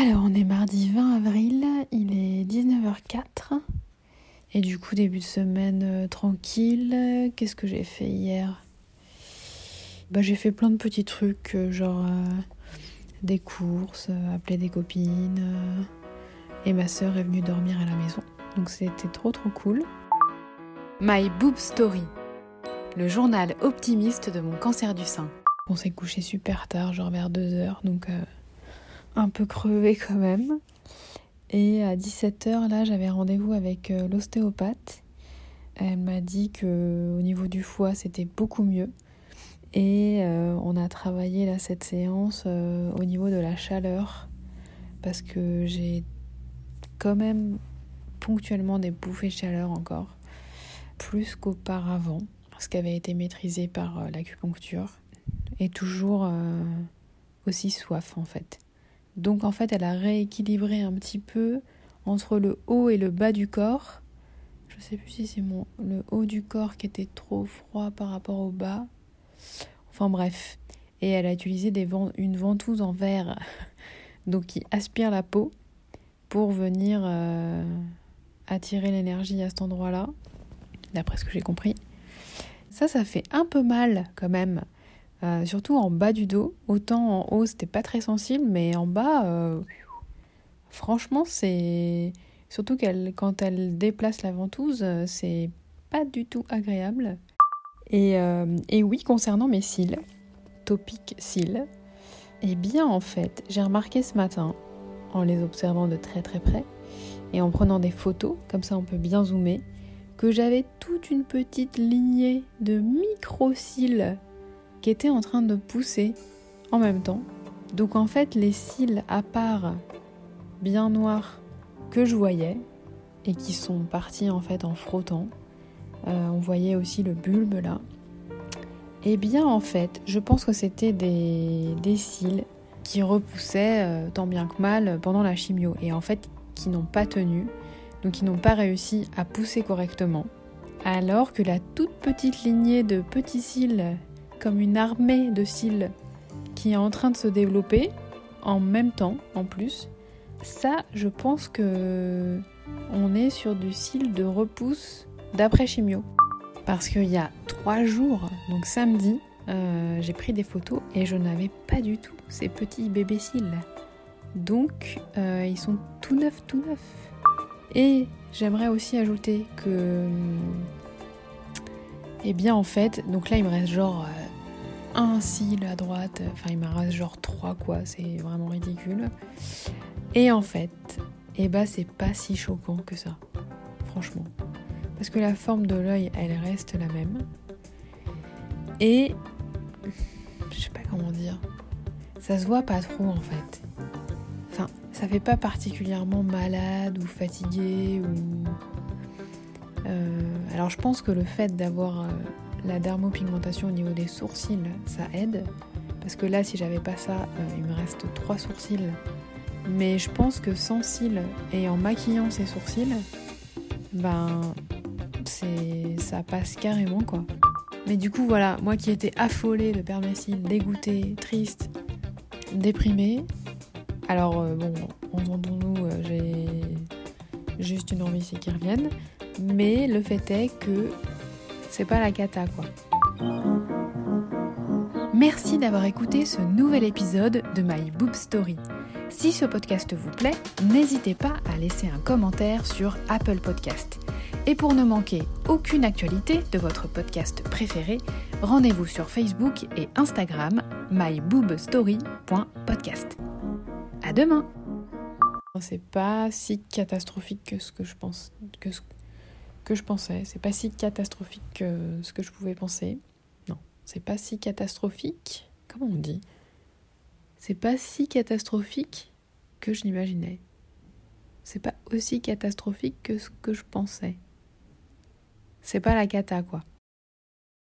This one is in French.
Alors, on est mardi 20 avril, il est 19h04. Et du coup, début de semaine euh, tranquille. Qu'est-ce que j'ai fait hier? Bah, j'ai fait plein de petits trucs, euh, genre euh, des courses, appeler des copines. et ma sœur est venue dormir à la maison. Donc, c'était trop trop cool. My Boob Story, le journal optimiste de mon cancer du sein. On s'est couché super tard, genre vers 2h, donc un peu crevé quand même. Et à 17h, là, j'avais rendez-vous avec euh, l'ostéopathe. Elle m'a dit que au niveau du foie, c'était beaucoup mieux. Et euh, on a travaillé là cette séance euh, au niveau de la chaleur parce que j'ai quand même ponctuellement des bouffées de chaleur encore, plus qu'auparavant, ce qui avait été maîtrisé par l'acupuncture, et toujours aussi soif en fait. Donc en fait, elle a rééquilibré un petit peu entre le haut et le bas du corps. Je sais plus si c'est mon le haut du corps qui était trop froid par rapport au bas. Enfin bref. Et elle a utilisé une ventouse en verre, donc qui aspire la peau pour venir euh, attirer l'énergie à cet endroit-là, d'après ce que j'ai compris. Ça, ça fait un peu mal quand même. Euh, surtout en bas du dos. Autant en haut, c'était pas très sensible, mais en bas, euh, franchement, c'est. Surtout qu'elle, quand elle déplace la ventouse, euh, c'est pas du tout agréable. Et, oui, concernant mes cils, topic cils, eh bien en fait, j'ai remarqué ce matin, en les observant de très très près, et en prenant des photos, comme ça on peut bien zoomer, que j'avais toute une petite lignée de micro-cils en train de pousser en même temps. Donc en fait, les cils à part bien noirs que je voyais et qui sont partis en fait en frottant, euh, on voyait aussi le bulbe là. Et eh bien en fait, je pense que c'était des, des cils qui repoussaient euh, tant bien que mal pendant la chimio et en fait qui n'ont pas tenu, donc qui n'ont pas réussi à pousser correctement. Alors que la toute petite lignée de petits cils comme une armée de cils qui est en train de se développer en même temps en plus. Ça, je pense que on est sur du cil de repousse d'après chimio. Parce qu'il y a trois jours, donc samedi, euh, j'ai pris des photos et je n'avais pas du tout ces petits bébés cils. Donc, euh, ils sont tout neufs, tout neufs. Et j'aimerais aussi ajouter que, eh bien en fait, donc là il me reste genre euh, un cil à droite, enfin il m'en genre trois quoi, c'est vraiment ridicule. Et en fait, eh bah c'est pas si choquant que ça, franchement. Parce que la forme de l'œil, elle reste la même. Et je sais pas comment dire, ça se voit pas trop en fait. Enfin, ça fait pas particulièrement malade ou fatigué ou. Euh, alors je pense que le fait d'avoir euh, la dermopigmentation au niveau des sourcils, ça aide. Parce que là, si j'avais pas ça, euh, il me reste trois sourcils. Mais je pense que sans cils et en maquillant ces sourcils, ben, ça passe carrément quoi. Mais du coup, voilà, moi qui étais affolée de cils, dégoûtée, triste, déprimée. Alors, euh, bon, entendons-nous, euh, j'ai juste une envie, c'est qu'ils reviennent. Mais le fait est que c'est pas la cata quoi. Merci d'avoir écouté ce nouvel épisode de My Boob Story. Si ce podcast vous plaît, n'hésitez pas à laisser un commentaire sur Apple Podcast. Et pour ne manquer aucune actualité de votre podcast préféré, rendez-vous sur Facebook et Instagram myboobstory.podcast. À demain. C'est pas si catastrophique que ce que je pense que je pensais. C'est pas si catastrophique que ce que je pouvais penser. Non, c'est pas si catastrophique. Comment on dit? C'est pas si catastrophique que je l'imaginais. C'est pas aussi catastrophique que ce que je pensais. C'est pas la cata, quoi.